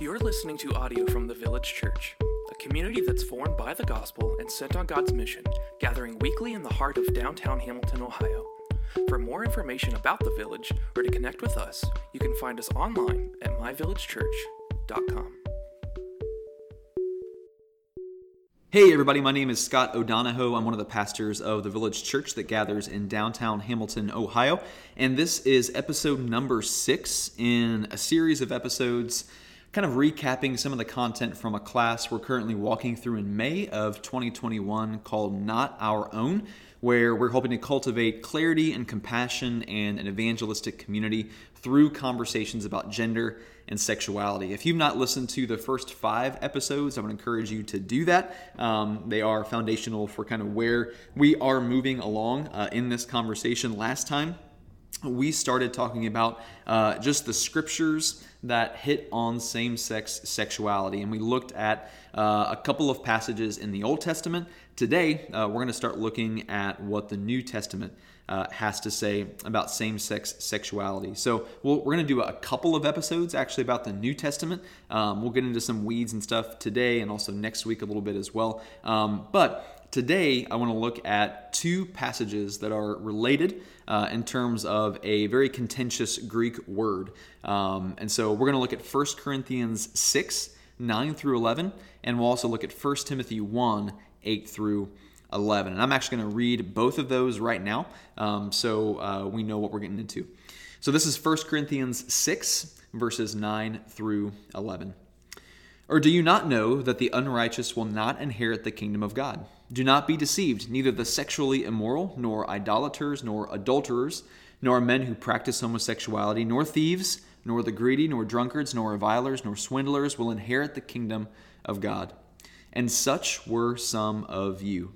You're listening to audio from the Village Church, a community that's formed by the gospel and sent on God's mission, gathering weekly in the heart of downtown Hamilton, Ohio. For more information about the village or to connect with us, you can find us online at myvillagechurch.com. Hey, everybody, my name is Scott O'Donohoe. I'm one of the pastors of the Village Church that gathers in downtown Hamilton, Ohio. And this is episode number six in a series of episodes kind of recapping some of the content from a class we're currently walking through in May of 2021 called Not Our Own, where we're hoping to cultivate clarity and compassion and an evangelistic community through conversations about gender and sexuality. If you've not listened to the first five episodes, I would encourage you to do that. Um, they are foundational for kind of where we are moving along uh, in this conversation. Last time, we started talking about uh, just the scriptures that hit on same sex sexuality. And we looked at uh, a couple of passages in the Old Testament. Today, uh, we're going to start looking at what the New Testament uh, has to say about same sex sexuality. So we we are going to do a couple of episodes actually about the New Testament. Um, we'll get into some weeds and stuff today and also next week a little bit as well. Um, but Today, I want to look at two passages that are related uh, in terms of a very contentious Greek word. Um, and so we're going to look at 1 Corinthians 6, 9 through 11, and we'll also look at 1 Timothy 1, 8 through 11. And I'm actually going to read both of those right now um, so uh, we know what we're getting into. So this is 1 Corinthians 6, verses 9 through 11. Or do you not know that the unrighteous will not inherit the kingdom of God? Do not be deceived, neither the sexually immoral, nor idolaters, nor adulterers, nor men who practice homosexuality, nor thieves, nor the greedy, nor drunkards, nor revilers, nor swindlers will inherit the kingdom of God. And such were some of you.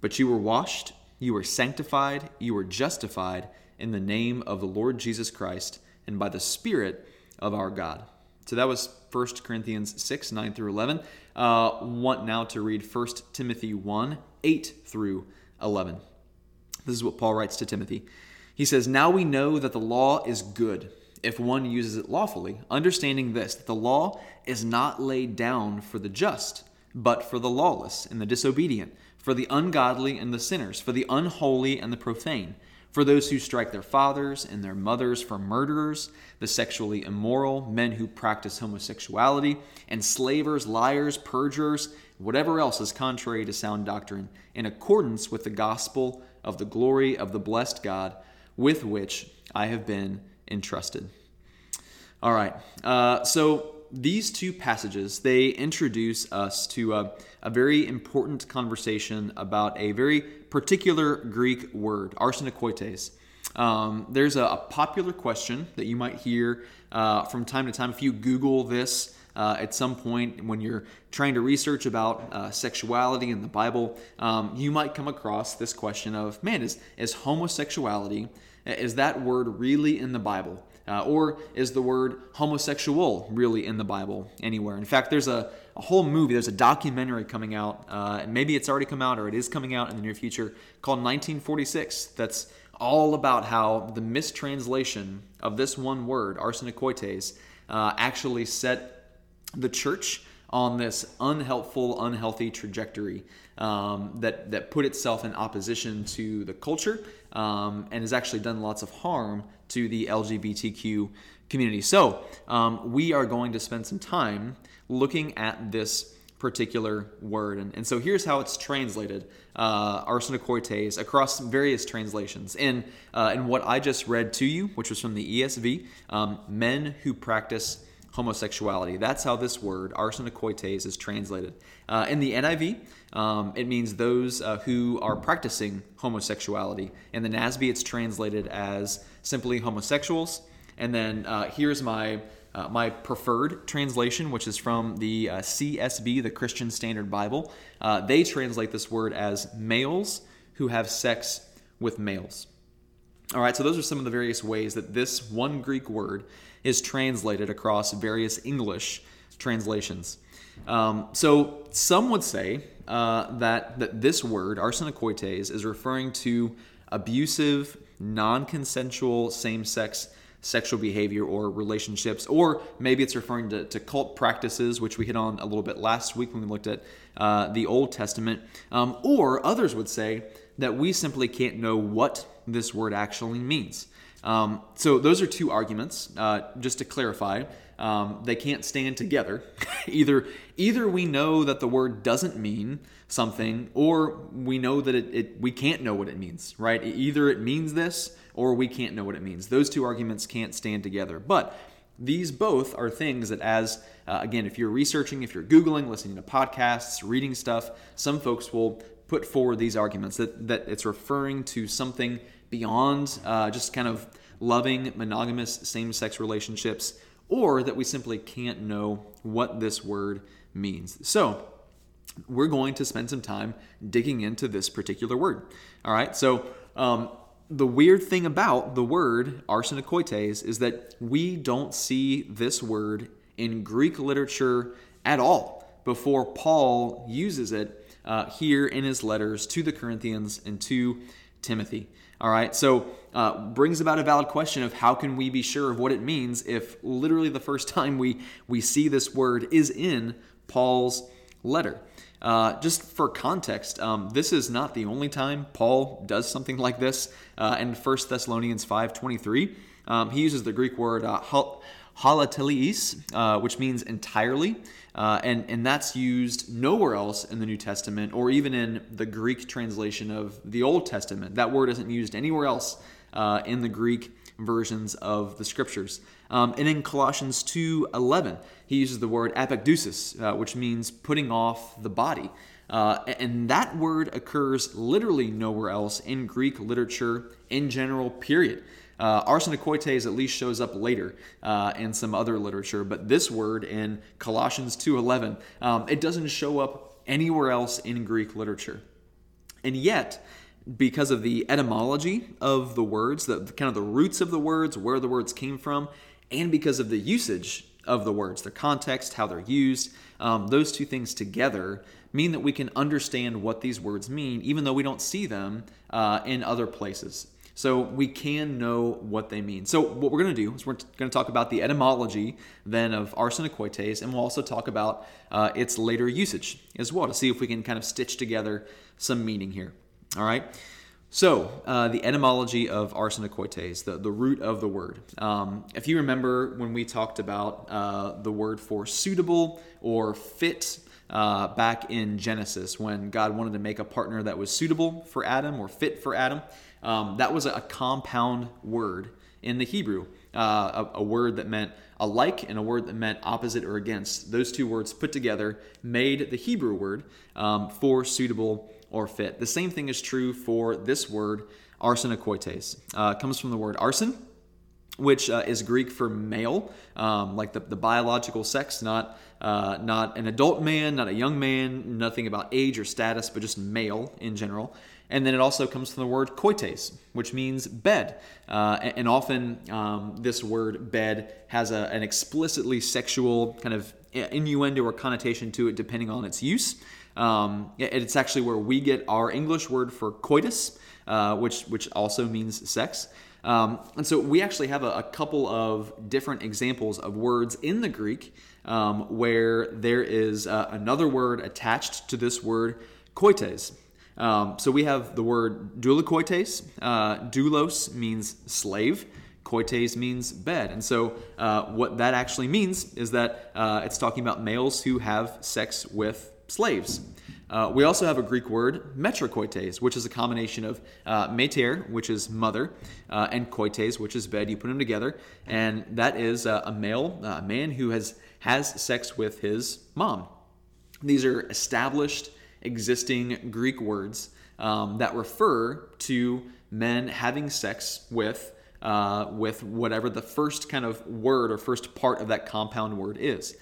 But you were washed, you were sanctified, you were justified in the name of the Lord Jesus Christ and by the Spirit of our God. So that was 1 Corinthians 6, 9 through 11. Uh, want now to read 1 Timothy 1, 8 through 11. This is what Paul writes to Timothy. He says, Now we know that the law is good if one uses it lawfully, understanding this, that the law is not laid down for the just, but for the lawless and the disobedient, for the ungodly and the sinners, for the unholy and the profane for those who strike their fathers and their mothers, for murderers, the sexually immoral, men who practice homosexuality, enslavers, liars, perjurers, whatever else is contrary to sound doctrine, in accordance with the gospel of the glory of the blessed God with which I have been entrusted. All right, uh, so these two passages they introduce us to a, a, very important conversation about a very particular Greek word, arsenokoites. Um, there's a, a, popular question that you might hear uh, from time to time if you Google this. Uh, at some point, when you're trying to research about uh, sexuality in the Bible, um, you might come across this question of, man, is, is homosexuality, is that word really in the Bible? Uh, or is the word homosexual really in the Bible anywhere? In fact, there's a, a whole movie, there's a documentary coming out, uh, and maybe it's already come out or it is coming out in the near future called 1946 that's all about how the mistranslation of this one word, arsenokoites, uh, actually set the church on this unhelpful, unhealthy trajectory um, that, that put itself in opposition to the culture um, and has actually done lots of harm to the LGBTQ community. So, um, we are going to spend some time looking at this particular word. And, and so here's how it's translated uh, arsenokoites across various translations. In, uh, in what I just read to you, which was from the ESV, um, men who practice homosexuality. That's how this word, arsenokoites, is translated. Uh, in the NIV, um, it means those uh, who are practicing homosexuality. In the NASB, it's translated as simply homosexuals. And then uh, here's my uh, my preferred translation, which is from the uh, CSB, the Christian Standard Bible. Uh, they translate this word as males who have sex with males. All right, so those are some of the various ways that this one Greek word is translated across various English translations. Um, so some would say uh, that, that this word, arsenokoites, is referring to abusive, non consensual same sex sexual behavior or relationships, or maybe it's referring to, to cult practices, which we hit on a little bit last week when we looked at uh, the Old Testament. Um, or others would say that we simply can't know what this word actually means. Um, so those are two arguments. Uh, just to clarify, um, they can't stand together. either either we know that the word doesn't mean something, or we know that it, it we can't know what it means. Right? Either it means this, or we can't know what it means. Those two arguments can't stand together. But these both are things that, as uh, again, if you're researching, if you're Googling, listening to podcasts, reading stuff, some folks will put forward these arguments that, that it's referring to something beyond uh, just kind of loving monogamous same sex relationships, or that we simply can't know what this word means. So, we're going to spend some time digging into this particular word. All right, so um, the weird thing about the word arsenokoites is that we don't see this word in Greek literature at all before Paul uses it uh, here in his letters to the Corinthians and to Timothy. All right, so uh, brings about a valid question of how can we be sure of what it means if literally the first time we we see this word is in Paul's letter. Uh, just for context, um, this is not the only time Paul does something like this. Uh, in 1 Thessalonians 5:23, um, he uses the Greek word uh, holoteleis, uh, which means entirely. Uh, and, and that's used nowhere else in the New Testament or even in the Greek translation of the Old Testament. That word isn't used anywhere else uh, in the Greek versions of the scriptures. Um, and in Colossians 2:11, he uses the word apekdusis, uh, which means putting off the body. Uh, and that word occurs literally nowhere else in Greek literature in general, period. Uh, arsenokoites at least shows up later uh, in some other literature, but this word in Colossians 2.11, um, it doesn't show up anywhere else in Greek literature. And yet, because of the etymology of the words, the kind of the roots of the words, where the words came from, and because of the usage of the words, the context, how they're used, um, those two things together mean that we can understand what these words mean, even though we don't see them uh, in other places. So we can know what they mean. So what we're going to do is we're going to talk about the etymology then of arsenokoites, and we'll also talk about uh, its later usage as well to see if we can kind of stitch together some meaning here. All right. So, uh, the etymology of arsenokoites, the, the root of the word. Um, if you remember when we talked about uh, the word for suitable or fit uh, back in Genesis, when God wanted to make a partner that was suitable for Adam or fit for Adam, um, that was a, compound word in the Hebrew, uh, a, a, word that meant alike and a word that meant opposite or against. Those two words put together made the Hebrew word um, for suitable or fit. The same thing is true for this word, arsenokoites. Uh, comes from the word arsen, which uh, is Greek for male, um, like the, the biological sex, not uh, not an adult man, not a young man, nothing about age or status, but just male in general. And then it also comes from the word koites, which means bed. Uh, and often um, this word bed has a, an explicitly sexual kind of innuendo or connotation to it, depending on its use. Um, it's actually where we get our English word for coitus, uh, which which also means sex. Um, and so we actually have a, a, couple of different examples of words in the Greek um, where there is uh, another word attached to this word koites. Um, so we have the word doulokoites. Uh, doulos means slave. Koites means bed. And so uh, what that actually means is that uh, it's talking about males who have sex with slaves. Uh, we also have a Greek word, metrokoites, which is a combination of uh, meter, which is mother, uh, and koites, which is bed. You put them together, and that is uh, a male, uh, a man who has has sex with his mom. These are established, existing Greek words um, that refer to men having sex with uh, with whatever the first kind of word or first part of that compound word is.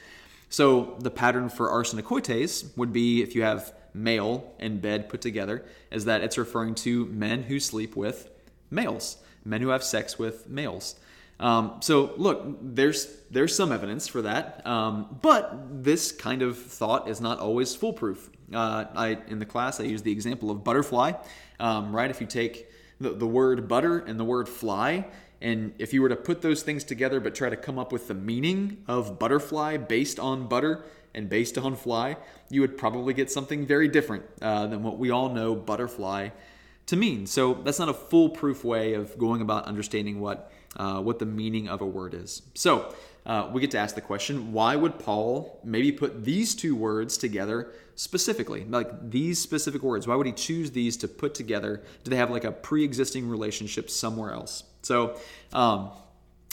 So the pattern for arsenokoites would be if you have male and bed put together, is that it's referring to men who sleep with males, men who have sex with males. Um, so look, there's there's some evidence for that, um, but this kind of thought is not always foolproof. Uh, I in the class I use the example of butterfly, um, right? If you take the, the word butter and the word fly, And if you were to put those things together but try to come up with the meaning of butterfly based on butter and based on fly, you would probably get something very different uh, than what we all know butterfly to mean. So that's not a foolproof way of going about understanding what uh, what the meaning of a word is. So uh, we get to ask the question: Why would Paul maybe put these two words together specifically, like these specific words? Why would he choose these to put together? Do they have like a pre-existing relationship somewhere else? So. Um,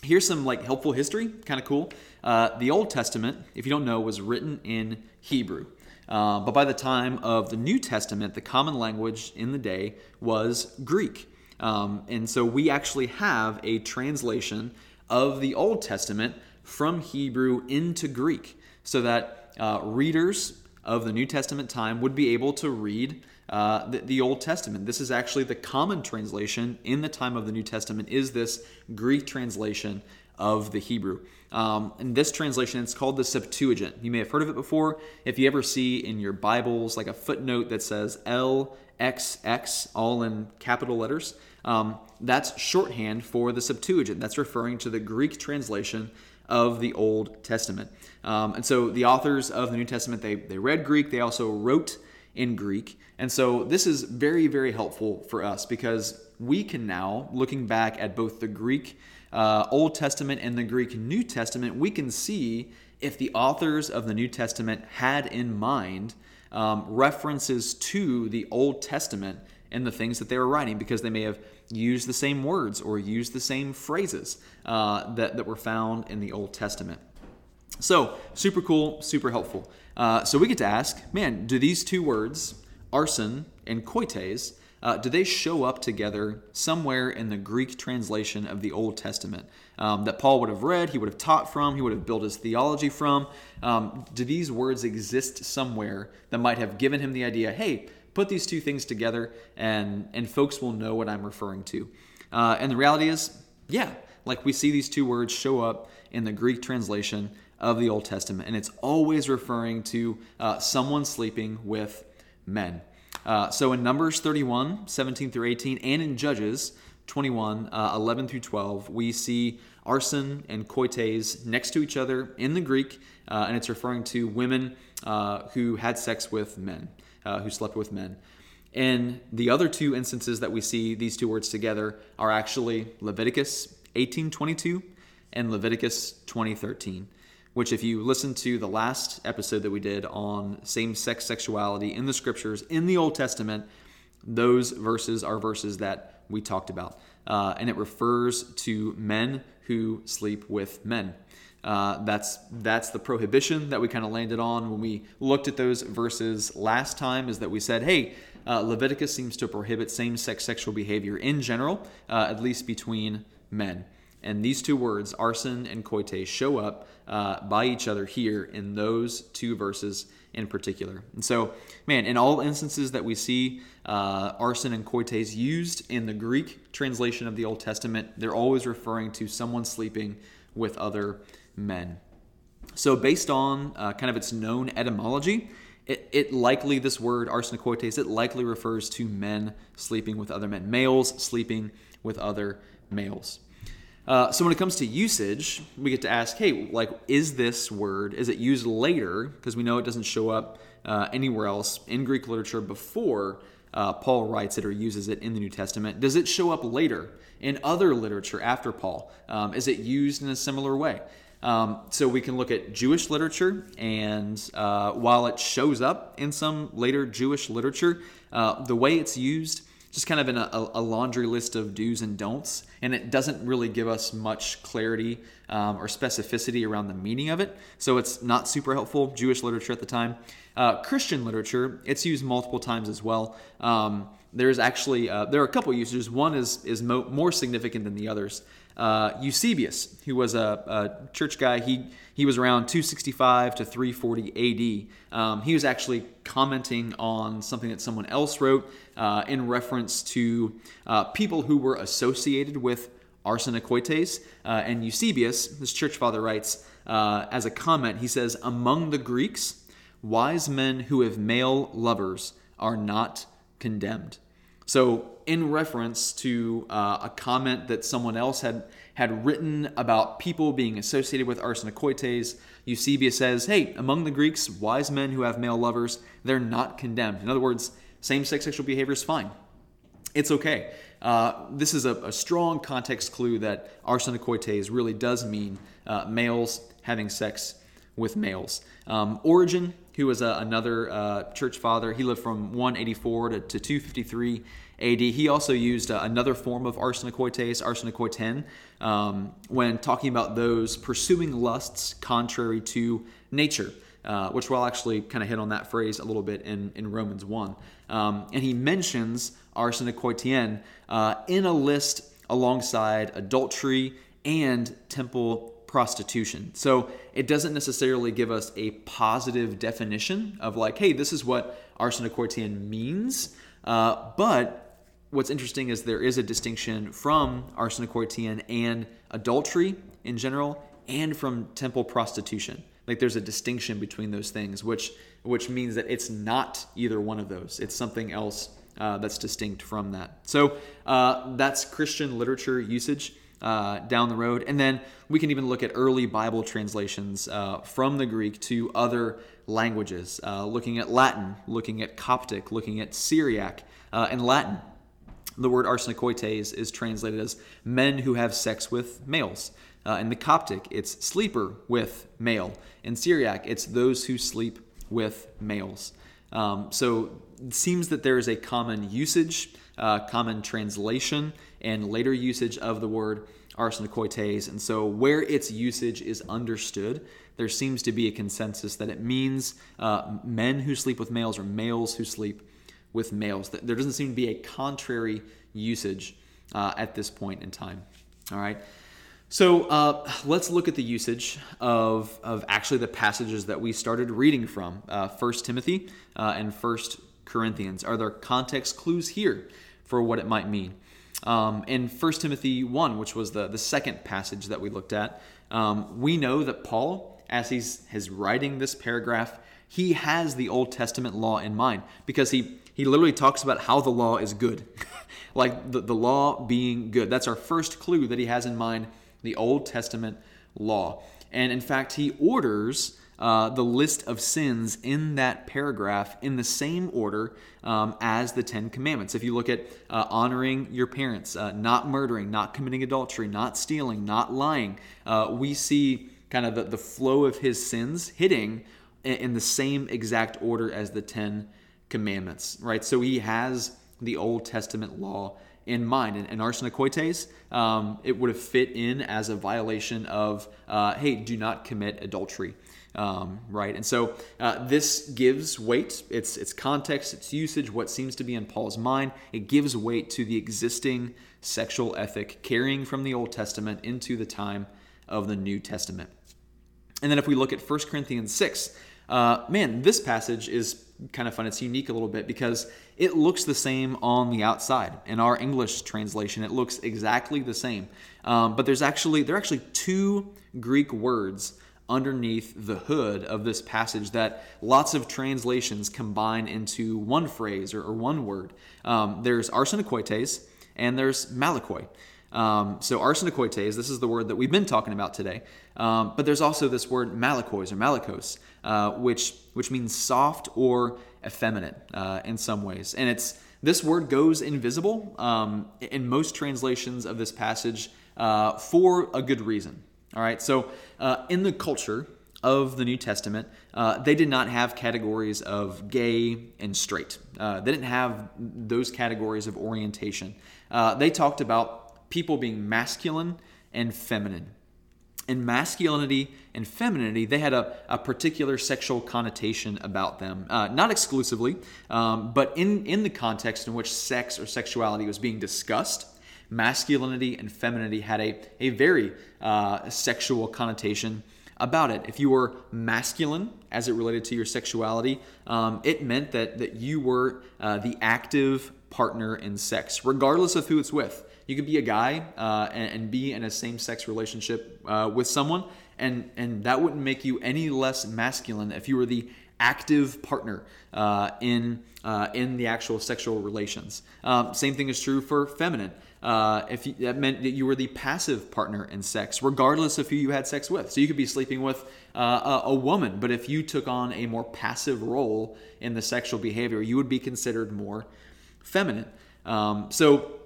here's some like helpful history, kind of cool. Uh, the Old Testament, if you don't know, was written in Hebrew. Uh, but by the time of the New Testament, the common language in the day was Greek. Um, and so we actually have a translation of the Old Testament from Hebrew into Greek so that uh, readers of the New Testament time would be able to read uh, the, the, Old Testament. This is actually the common translation in the time of the New Testament is this Greek translation of the Hebrew. Um, and this translation, it's called the Septuagint. You may have heard of it before. If you ever see in your Bibles like a footnote that says LXX, all in capital letters, um, that's shorthand for the Septuagint. That's referring to the Greek translation of the Old Testament. Um, and so the authors of the New Testament, they, they read Greek, they also wrote in Greek. And so this is very, very helpful for us because we can now, looking back at both the Greek uh, Old Testament and the Greek New Testament, we can see if the authors of the New Testament had in mind um, references to the Old Testament and the things that they were writing because they may have used the same words or used the same phrases uh, that, that were found in the Old Testament. So, super cool, super helpful. Uh, so, we get to ask man, do these two words, arsen and koites, uh, do they show up together somewhere in the Greek translation of the Old Testament um, that Paul would have read, he would have taught from, he would have built his theology from? Um, do these words exist somewhere that might have given him the idea, hey, put these two things together and, and folks will know what I'm referring to? Uh, and the reality is, yeah, like we see these two words show up in the Greek translation of the Old Testament, and it's always referring to uh, someone sleeping with men. Uh, so in Numbers 31, 17 through 18, and in Judges 21, uh, 11 through 12, we see arsen and koites next to each other in the Greek, uh, and it's referring to women uh, who had sex with men, uh, who slept with men. And the other two instances that we see these two words together are actually Leviticus 18:22 and Leviticus 20:13 which, if you listen to the last episode that we did on same sex sexuality in the scriptures in the Old Testament, those verses are verses that we talked about. Uh, and it refers to men who sleep with men. Uh, that's that's the prohibition that we kind of landed on when we looked at those verses last time. Is that we said, hey, uh, Leviticus seems to prohibit same-sex sexual behavior in general, uh, at least between men. And these two words, arsen and koite, show up uh, by each other here in those two verses in particular. And so, man, in all instances that we see uh, arsen and koites used in the Greek translation of the Old Testament, they're always referring to someone sleeping with other men. So, based on uh, kind of its known etymology, it, it, likely, this word arsenokoites, it likely refers to men sleeping with other men, males sleeping with other males. Uh, so when it comes to usage, we get to ask, hey, like, is this word, is it used later? Because we know it doesn't show up uh, anywhere else in Greek literature before uh, Paul writes it or uses it in the New Testament. Does it show up later in other literature after Paul? Um, is it used in a similar way? Um, so we can look at Jewish literature, and uh, while it shows up in some later Jewish literature, uh, the way it's used just kind of in a, a, laundry list of do's and don'ts, and it doesn't really give us much clarity um, or specificity around the meaning of it. So it's not super helpful. Jewish literature at the time, uh, Christian literature, it's used multiple times as well. Um, there's actually uh, there are a couple usages. One is is mo- more significant than the others. Uh, Eusebius, who was a, a, church guy, he he was around 265 to 340 AD. Um, he was actually commenting on something that someone else wrote uh, in reference to uh, people who were associated with arsenokoites. Uh, and Eusebius, this church father, writes uh, as a comment, he says, Among the Greeks, wise men who have male lovers are not condemned. So, in reference to uh, a comment that someone else had had written about people being associated with arsenokoites, Eusebius says, "Hey, among the Greeks, wise men who have male lovers, they're not condemned. In other words, same-sex sexual behavior is fine. It's okay." Uh, this is a, a, strong context clue that arsenokoites really does mean uh, males having sex with males. Um, Origen, who was a, another uh, church father, he lived from 184 to, to 253 AD. He also used uh, another form of arsenokoites, arsenokoiten, um, when talking about those pursuing lusts contrary to nature. Uh, which we'll actually kind of hit on that phrase a little bit in, in Romans 1. Um, and he mentions arsenokoitien uh, in a list alongside adultery and temple prostitution. So it doesn't necessarily give us a positive definition of like, hey, this is what arsenokoitien means. Uh, but what's interesting is there is a distinction from arsenokoitien and adultery in general and from temple prostitution. Like there's a distinction between those things, which which means that it's not either one of those. It's something else uh, that's distinct from that. So uh, that's Christian literature usage uh, down the road. And then we can even look at early Bible translations uh, from the Greek to other languages, uh, looking at Latin, looking at Coptic, looking at Syriac. Uh, in Latin, the word arsenokoites is translated as men who have sex with males. Uh, in the Coptic, it's sleeper with male. In Syriac, it's those who sleep with males. Um, so it seems that there is a common usage, uh, common translation, and later usage of the word arsenokoites. And so, where its usage is understood, there seems to be a consensus that it means uh, men who sleep with males or males who sleep with males. There doesn't seem to be a contrary usage uh, at this point in time. All right. So uh, let's look at the usage of, of actually the passages that we started reading from uh, 1 Timothy uh, and 1 Corinthians. Are there context clues here for what it might mean? Um, in 1 Timothy 1, which was the, the second passage that we looked at, um, we know that Paul, as he's, he's writing this paragraph, he has the Old Testament law in mind because he, he literally talks about how the law is good. like the, the law being good. That's our first clue that he has in mind the Old Testament law. And in fact, he orders uh, the list of sins in that paragraph in the same order um, as the Ten Commandments. If you look at uh, honoring your parents, uh, not murdering, not committing adultery, not stealing, not lying, uh, we see kind of the, the flow of his sins hitting in, in the same exact order as the Ten Commandments, right? So he has the Old Testament law in mind. And, and arsenokoites, um, it would have fit in as a violation of, uh, hey, do not commit adultery. Um, right? And so uh, this gives weight, its, its context, its usage, what seems to be in Paul's mind. It gives weight to the existing sexual ethic carrying from the Old Testament into the time of the New Testament. And then if we look at 1 Corinthians 6, uh, man, this passage is kind of fun. It's unique a little bit because it looks the same on the outside. In our English translation, it looks exactly the same. Um, but there's actually there are actually two Greek words underneath the hood of this passage that lots of translations combine into one phrase or, or one word. Um, there's arsenokoites and there's malakoi. Um, so arsenokoites, this is the word that we've been talking about today. Um, but there's also this word malakois or malakos, uh, which which means soft or effeminate uh, in some ways, and it's this word goes invisible um, in most translations of this passage uh, for a good reason. All right, so uh, in the culture of the New Testament, uh, they did not have categories of gay and straight. Uh, they didn't have those categories of orientation. Uh, they talked about people being masculine and feminine. In masculinity and femininity, they had a, a particular sexual connotation about them. Uh, not exclusively, um, but in, in the context in which sex or sexuality was being discussed, masculinity and femininity had a, a very uh, sexual connotation about it. If you were masculine as it related to your sexuality, um, it meant that, that you were uh, the active partner in sex, regardless of who it's with. You could be a guy uh, and, and, be in a same sex relationship uh, with someone, and, and that wouldn't make you any less masculine if you were the active partner uh, in uh, in the actual sexual relations. Um, same thing is true for feminine. Uh, if you, that meant that you were the passive partner in sex, regardless of who you had sex with. So you could be sleeping with uh, a, a, woman, but if you took on a more passive role in the sexual behavior, you would be considered more feminine. Um, so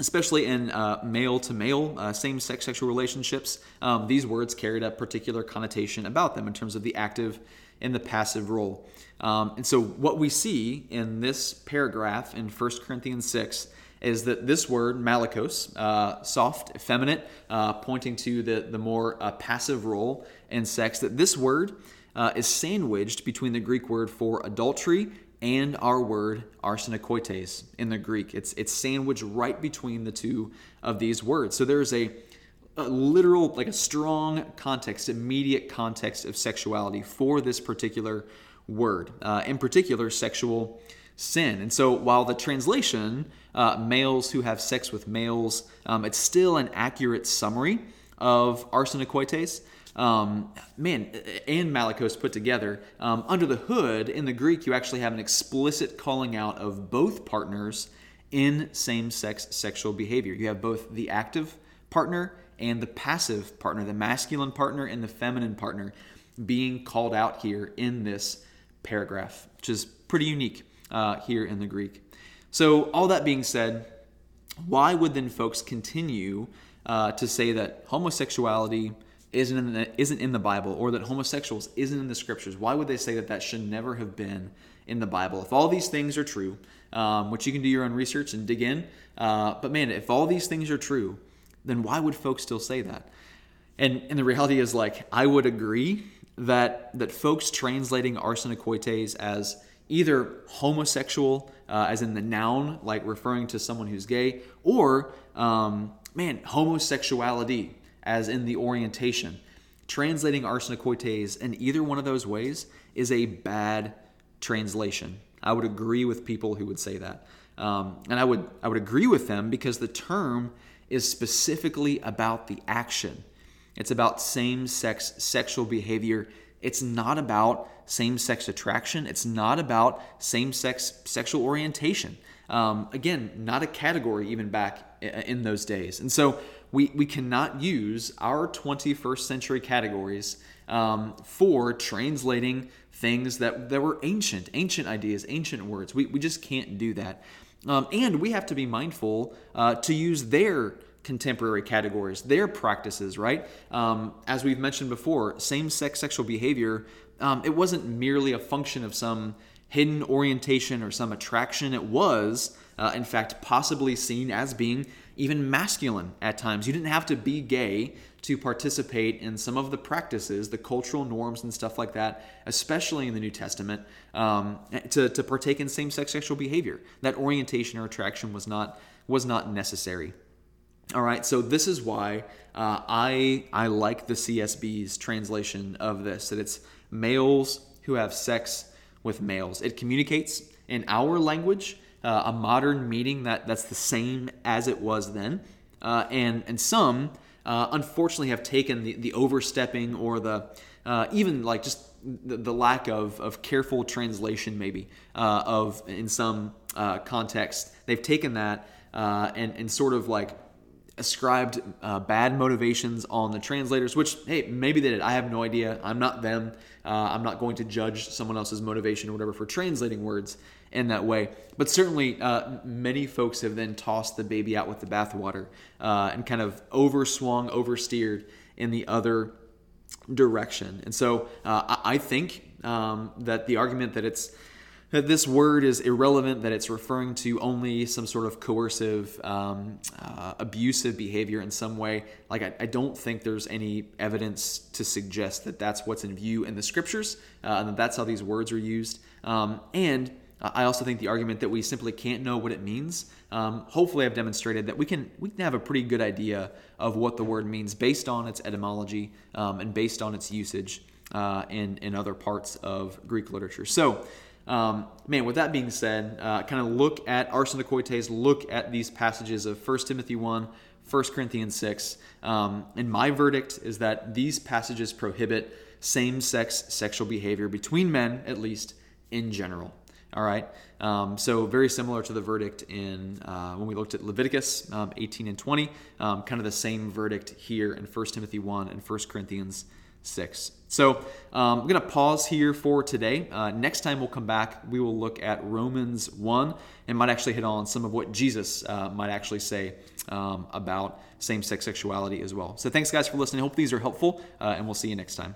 especially in uh, male to male uh, same sex sexual relationships, um, these words carried a particular connotation about them in terms of the active and the passive role. Um, and so, what we see in this paragraph in 1 Corinthians 6 is that this word, malakos, uh, soft, effeminate, uh, pointing to the, the more passive role in sex, that this word is sandwiched between the Greek word for adultery and our word arsenokoites in the Greek. It's, it's sandwiched right between the two of these words. So there's a, a literal, like a strong context, immediate context of sexuality for this particular word, uh, in particular, sexual sin. And so while the translation, uh, males who have sex with males, um, it's still an accurate summary of arsenokoites um, man, and Malakos put together. Um, under the hood, in the Greek, you actually have an explicit calling out of both partners in same sex sexual behavior. You have both the active partner and the passive partner, the masculine partner and the feminine partner, being called out here in this paragraph, which is pretty unique uh, here in the Greek. So, all that being said, why would then folks continue uh, to say that homosexuality? Isn't in the, isn't in the Bible or that homosexuals isn't in the scriptures, why would they say that that should never have been in the Bible? If all these things are true, um, which you can do your own research and dig in, uh, but man, if all these things are true, then why would folks still say that? And and the reality is like I would agree that that folks translating arsenokoites as either homosexual, uh, as in the noun, like referring to someone who's gay, or um, man, homosexuality, as in the orientation. Translating arsenokoites in either one of those ways is a bad translation. I would agree with people who would say that. Um, and I would, I would agree with them because the term is specifically about the action. It's about same sex sexual behavior. It's not about same sex attraction. It's not about same sex sexual orientation. Um, again, not a category even back in those days. And so we, we cannot use our 21st century categories um, for translating things that, that were ancient, ancient ideas, ancient words. We, we just can't do that. Um, and we have to be mindful uh, to use their contemporary categories, their practices, right? Um, as we've mentioned before, same sex sexual behavior, um, it wasn't merely a function of some hidden orientation or some attraction. It was, uh, in fact, possibly seen as being even masculine at times. You didn't have to be gay to participate in some of the practices, the cultural norms and stuff like that, especially in the New Testament, um, to, to partake in same-sex sexual behavior. That orientation or attraction was not was not necessary. All right, so this is why uh, I I like the CSB's translation of this that it's males who have sex with males. It communicates in our language uh, a modern meaning that, that's the same as it was then. Uh, and, and some, uh, unfortunately, have taken the, the overstepping or the uh, even like just the, the, lack of, of careful translation, maybe, uh, of in some uh, context. They've taken that and, and sort of like ascribed uh, bad motivations on the translators, which, hey, maybe they did. I have no idea. I'm not them. Uh, I'm not going to judge someone else's motivation or whatever for translating words in that way. But certainly, uh, many folks have then tossed the baby out with the bathwater uh, and kind of overswung, oversteered in the other direction. And so uh, I think um, that the argument that it's that this word is irrelevant, that it's referring to only some sort of coercive, um, uh, abusive behavior in some way. Like, I, I, don't think there's any evidence to suggest that that's what's in view in the scriptures, uh, and that that's how these words are used. Um, and I also think the argument that we simply can't know what it means. Um, hopefully, I've demonstrated that we can we can have a pretty good idea of what the word means based on its etymology um, and based on its usage uh, in in other parts of Greek literature. So. Um, man, with that being said, uh, kind of look at arsenokoites, look at these passages of 1 Timothy 1, 1 Corinthians 6. Um, and my verdict is that these passages prohibit same sex sexual behavior between men, at least in general. All right. Um, so very similar to the verdict in uh, when we looked at Leviticus um, 18 and 20. Um, kind of the same verdict here in 1 Timothy 1 and 1 Corinthians 6. So um, I'm going to pause here for today. Uh, next time we'll come back, we will look at Romans 1 and might actually hit on some of what Jesus uh, might actually say um, about same sex sexuality as well. So thanks, guys, for listening. Hope these are helpful, uh, and we'll see you next time.